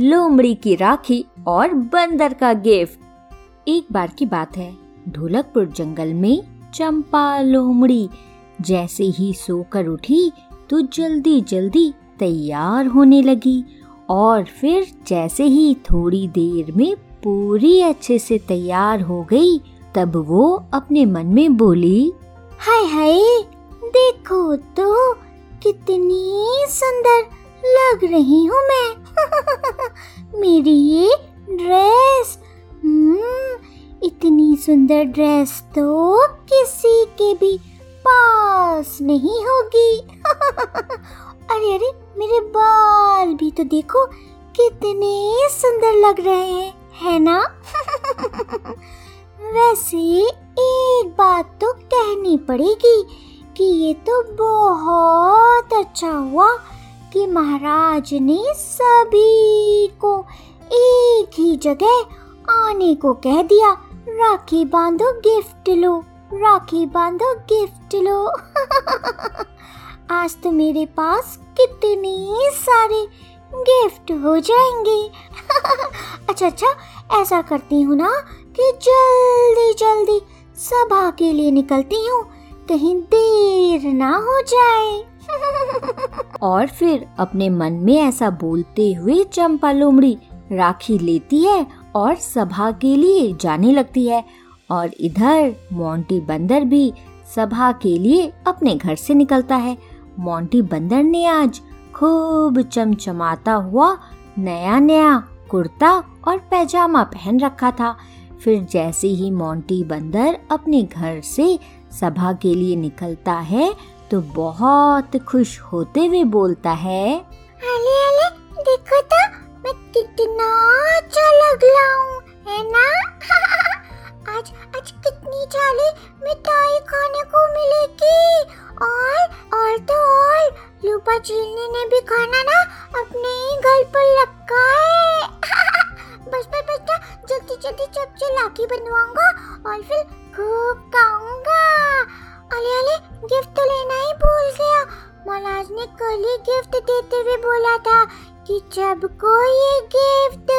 लोमड़ी की राखी और बंदर का गिफ्ट। एक बार की बात है ढोलकपुर जंगल में चंपा लोमड़ी। जैसे ही सोकर उठी तो जल्दी जल्दी तैयार होने लगी और फिर जैसे ही थोड़ी देर में पूरी अच्छे से तैयार हो गई, तब वो अपने मन में बोली, हाय हाय, देखो तो कितनी सुंदर लग रही हूँ मैं। मेरी ये ड्रेस। हम्म, इतनी सुंदर ड्रेस तो किसी के भी पास नहीं होगी। अरे अरे मेरे बाल भी तो देखो कितने सुंदर लग रहे हैं है ना? वैसे एक बात तो कहनी पड़ेगी कि ये तो बहुत अच्छा हुआ। कि महाराज ने सभी को एक ही जगह आने को कह दिया। राखी बांधो, गिफ्ट लो। राखी बांधो, गिफ्ट लो। आज तो मेरे पास कितने सारे गिफ्ट हो जाएँगे। अच्छा अच्छा ऐसा करती हूँ ना कि जल्दी जल्दी सभा के लिए निकलती हूँ। कहीं देर ना हो जाए। और फिर अपने मन में ऐसा बोलते हुए चंपा लोमड़ी राखी लेती है और सभा के लिए जाने लगती है। और इधर मोंटी बंदर भी सभा के लिए अपने घर से निकलता है। मोंटी बंदर ने आज खूब चमचमाता हुआ नया नया कुर्ता और पैजामा पहन रखा था। फिर जैसे ही मोंटी बंदर अपने घर से सभा के लिए निकलता है तो बहुत खुश होते हुए बोलता है, अले अले, देखो तो मैं कितना अच्छा लग रहा हूँ, है ना? आज आज कितनी सारी मिठाई खाने को मिलेगी। और और तो और लूपा चीलनी ने भी खाना ना अपने ही घर पर रखा है। बस बस बस ना जल्दी जल्दी चप लाकी बनवाऊँगा और फिर खूब खाऊँगा। अले अले गिफ्ट तो लेना ही भूल गया। महाराज ने कल ही गिफ्ट देते हुए बोला था कि जब कोई गिफ्ट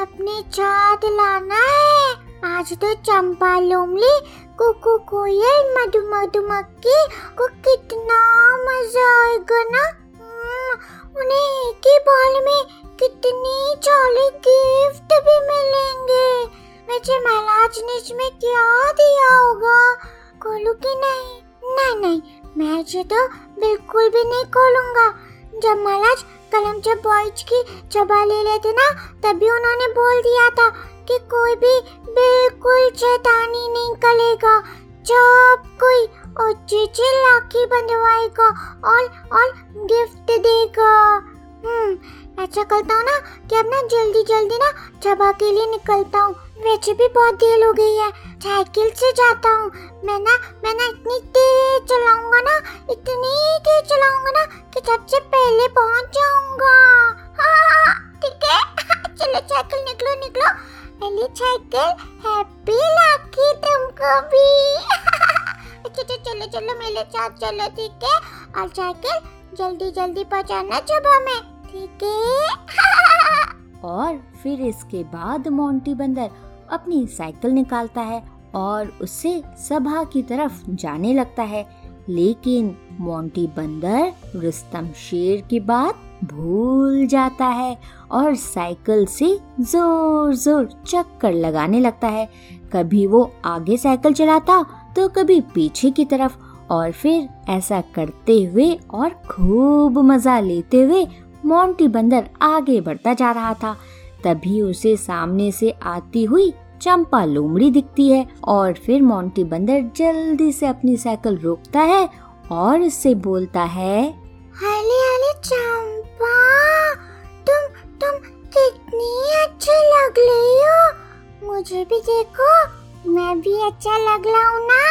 अपने साथ लाना है आज तो चंपा लोमली कुकू कोयल मधु मधुमक्खी को कितना मज़ा आएगा ना? हम्म, उन्हें एक ही बाल में कितनी चाली गिफ्ट भी मिलेंगे। वैसे महाराज ने इसमें क्या दिया होगा? खोलू की नहीं। नहीं नहीं, मैं इसे तो बिल्कुल भी नहीं खोलूँगा। जब महाराज कलम जब बॉयज़ की चबा ले लेते ना, तभी उन्होंने बोल दिया था कि कोई भी बिल्कुल चेतानी नहीं करेगा। जब कोई और लाखी बंधवाएगा और और गिफ्ट देगा। हम्म ऐसा करता हूँ ना कि अब ना जल्दी जल्दी ना चबा के लिए निकलता हूँ वैसे भी बहुत देर हो गई है साइकिल से जाता हूँ। मैं ना मैं ना इतनी तेज चलाऊँगा ना इतनी तेज चलाऊँगा ना कि सबसे पहले पहुँच जाऊँगा। हाँ, ठीक है। चलो साइकिल निकलो निकलो। पहले साइकिल हैप्पी लाकी तुमको भी। चलो चलो चलो मेरे साथ चलो ठीक है। और साइकिल जल्दी जल्दी पहुँचाना जब हमें। ठीक है। और फिर इसके बाद मोंटी बंदर अपनी साइकिल निकालता है और उससे सभा की तरफ़ जाने लगता है। लेकिन मोंटी बंदर रुस्तम शेर की बात भूल जाता है और साइकिल से ज़ोर ज़ोर चक्कर लगाने लगता है। कभी वो आगे साइकिल चलाता तो कभी पीछे की तरफ़ और फिर ऐसा करते हुए और खूब मज़ा लेते हुए मोंटी बंदर आगे बढ़ता जा रहा था। तभी उसे सामने से आती हुई चंपा लोमड़ी दिखती है और फिर मोंटी बंदर जल्दी से अपनी साइकिल रोकता है और उससे बोलता है, हले हले चंपा, तुम तुम कितनी अच्छे लग रही हो। मुझे भी देखो, मैं भी अच्छा लग रहा हूँ ना?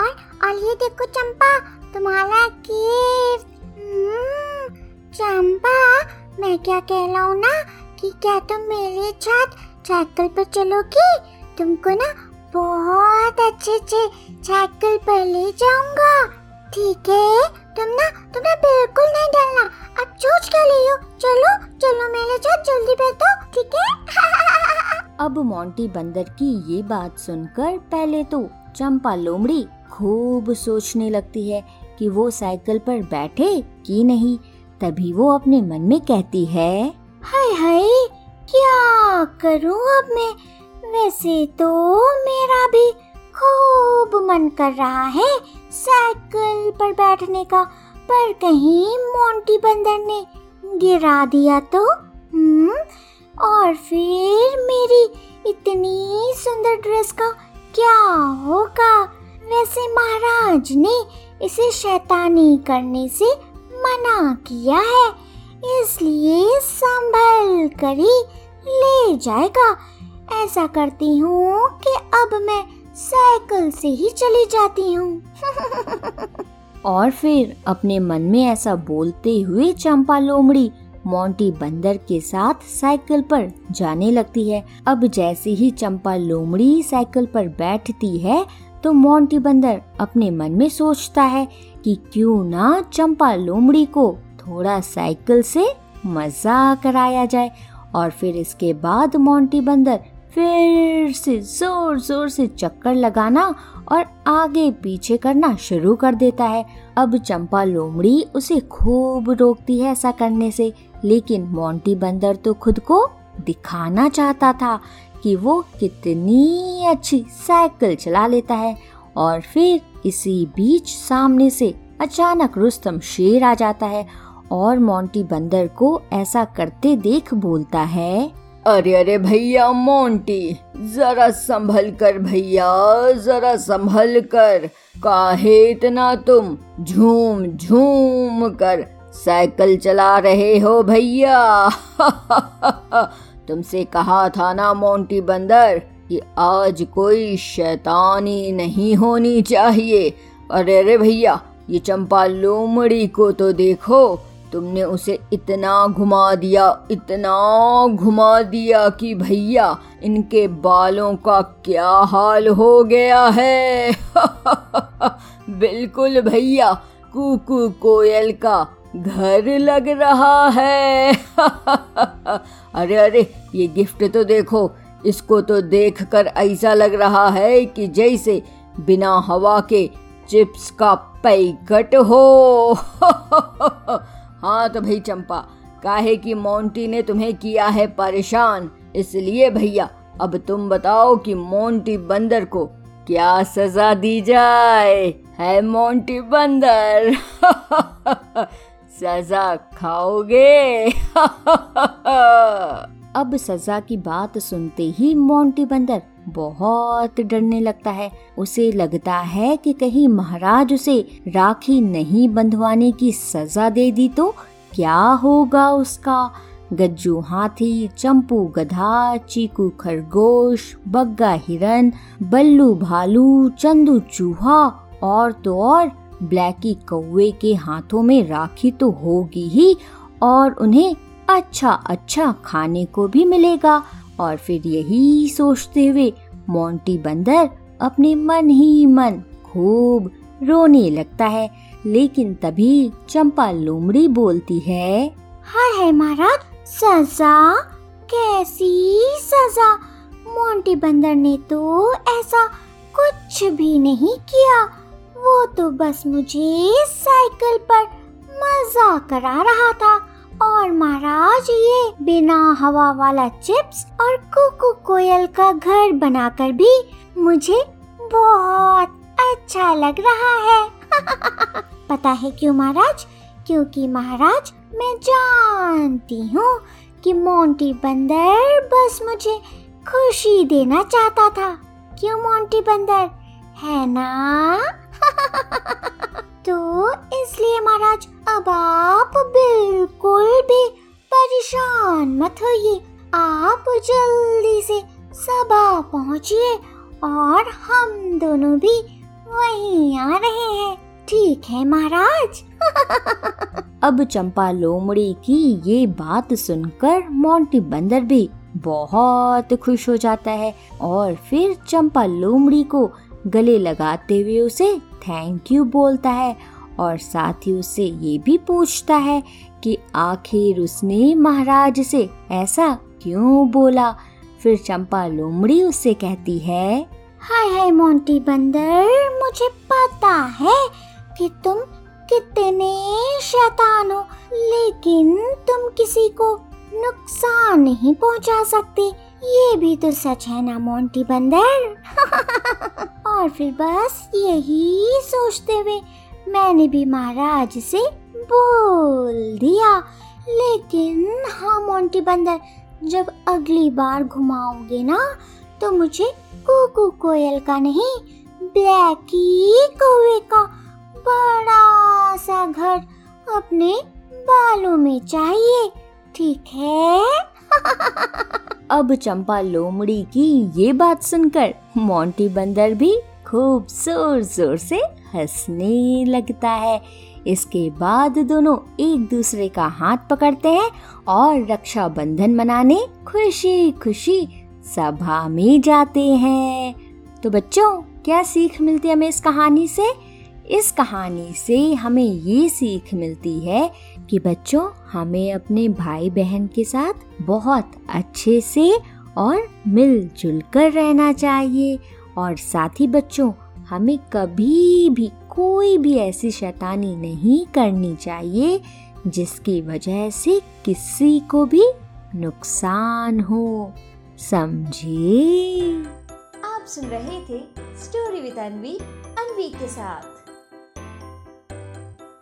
और और ये देखो चंपा, तुम्हारा गिफ्ट चंपा मैं क्या कह रहा हूँ ना कि क्या तुम मेरे साथ साइकिल पर चलोगी? तुमको ना बहुत अच्छे अच्छे साइकिल पर ले जाऊँगा। ठीक है? तुम ना तुम ना बिल्कुल नहीं डरना। अब सोच क्या ले चलो चलो मेरे साथ जल्दी बैठो, ठीक है? अब मोंटी बंदर की ये बात सुनकर पहले तो चंपा लोमड़ी खूब सोचने लगती है कि वो साइकिल पर बैठे कि नहीं। तभी वो अपने मन में कहती है, हाय हाय, क्या करूँ अब मैं? वैसे तो मेरा भी खूब मन कर रहा है साइकिल पर बैठने का, पर कहीं मोंटी बंदर ने गिरा दिया तो हम्म? और फिर मेरी इतनी सुंदर ड्रेस का क्या होगा? वैसे महाराज ने इसे शैतानी करने से मना किया है, इसलिए संभल कर ही ले जाएगा। ऐसा करती हूँ कि अब मैं साइकिल से ही चली जाती हूँ। और फिर अपने मन में ऐसा बोलते हुए चंपा लोमड़ी मोंटी बंदर के साथ साइकिल पर जाने लगती है। अब जैसे ही चंपा लोमड़ी साइकिल पर बैठती है तो मोंटी बंदर अपने मन में सोचता है कि क्यों ना चंपा लोमड़ी को थोड़ा साइकिल से मज़ा कराया जाए और फिर इसके बाद मोंटी बंदर फिर से ज़ोर ज़ोर से चक्कर लगाना और आगे पीछे करना शुरू कर देता है। अब चंपा लोमड़ी उसे खूब रोकती है ऐसा करने से, लेकिन मोंटी बंदर तो खुद को दिखाना चाहता था कि वो कितनी अच्छी साइकिल चला लेता है और फिर इसी बीच सामने से अचानक रुस्तम शेर आ जाता है और मोंटी बंदर को ऐसा करते देख बोलता है, अरे अरे भैया मोंटी, जरा संभल कर भैया, जरा संभल कर। काहे इतना तुम? झूम झूम कर साइकिल चला रहे हो भैया। तुमसे कहा था ना मोंटी बंदर? कि आज कोई शैतानी नहीं होनी चाहिए। अरे अरे भैया, ये चंपा लोमड़ी को तो देखो, तुमने उसे इतना घुमा दिया, इतना घुमा दिया कि भैया, इनके बालों का क्या हाल हो गया है? बिल्कुल भैया, कुकू कोयल का घर लग रहा है। अरे अरे, ये गिफ्ट तो देखो इसको तो देखकर ऐसा लग रहा है कि जैसे बिना हवा के चिप्स का पैकट हो। हाँ तो भाई चंपा, काहे की मोंटी ने तुम्हें किया है परेशान? इसलिए भैया, अब तुम बताओ कि मोंटी बंदर को क्या सजा दी जाए? है मोंटी बंदर? सजा खाओगे? अब सजा की बात सुनते ही मोंटी बंदर बहुत डरने लगता है। उसे लगता है कि कहीं महाराज उसे राखी नहीं बंधवाने की सजा दे दी तो क्या होगा उसका? गज्जू हाथी, चंपू गधा, चीकू खरगोश, बग्गा हिरन, बल्लू भालू, चंदू चूहा और तो और। ब्लैकी कौवे के हाथों में राखी तो होगी ही और उन्हें अच्छा अच्छा खाने को भी मिलेगा। और फिर यही सोचते हुए मोंटी बंदर अपने मन ही मन खूब रोने लगता है, लेकिन तभी चंपा लोमड़ी बोलती है, हाय हाय महाराज, सजा, कैसी सजा। मोंटी बंदर ने तो ऐसा कुछ भी नहीं किया। वो तो बस मुझे साइकिल पर मज़ा करा रहा था। और महाराज ये बिना हवा वाला चिप्स और कुकू कोयल का घर बनाकर भी मुझे बहुत अच्छा लग रहा है। पता है क्यों महाराज? क्योंकि महाराज, मैं जानती हूँ कि मोंटी बंदर बस मुझे खुशी देना चाहता था। क्यों मोंटी बंदर? है ना? तो इसलिए महाराज, अब आप बिल्कुल भी परेशान मत होइए। आप जल्दी से सभा पहुँचिए और हम दोनों भी वहीं आ रहे हैं। ठीक है, महाराज? अब चंपा लोमड़ी की ये बात सुनकर मोंटी बंदर भी बहुत खुश हो जाता है और फिर चंपा लोमड़ी को गले लगाते हुए उसे थैंक यू बोलता है और साथ ही उससे ये भी पूछता है कि आखिर उसने महाराज से ऐसा क्यों बोला? फिर चंपा लोमड़ी उससे कहती है, हाय हाय मोंटी बंदर, मुझे पता है कि तुम कितने शैतान हो, लेकिन तुम किसी को नुकसान नहीं पहुँचा सकते। ये भी तो सच है ना मोंटी बंदर? और फिर बस यही सोचते हुए मैंने भी महाराज से बोल दिया। लेकिन हाँ मोंटी बंदर, जब अगली बार घुमाओगे ना तो मुझे कुकू कोयल का नहीं, ब्लैकी कौवे का बड़ा सा घर अपने बालों में चाहिए। ठीक है? अब चंपा लोमड़ी की ये बात सुनकर मोंटी बंदर भी खूब ज़ोर ज़ोर से हंसने लगता है। इसके बाद दोनों एक दूसरे का हाथ पकड़ते हैं और रक्षा बंधन मनाने खुशी खुशी सभा में जाते हैं। तो बच्चों, क्या सीख मिलती है हमें इस कहानी से? इस कहानी से हमें ये सीख मिलती है कि बच्चों, हमें अपने भाई बहन के साथ बहुत अच्छे से और मिलजुल कर रहना चाहिए और साथ ही बच्चों हमें कभी भी कोई भी ऐसी शैतानी नहीं करनी चाहिए, जिसकी वजह से किसी को भी नुकसान हो। समझे? आप सुन रहे थे स्टोरी विद अनवी अनवी के साथ।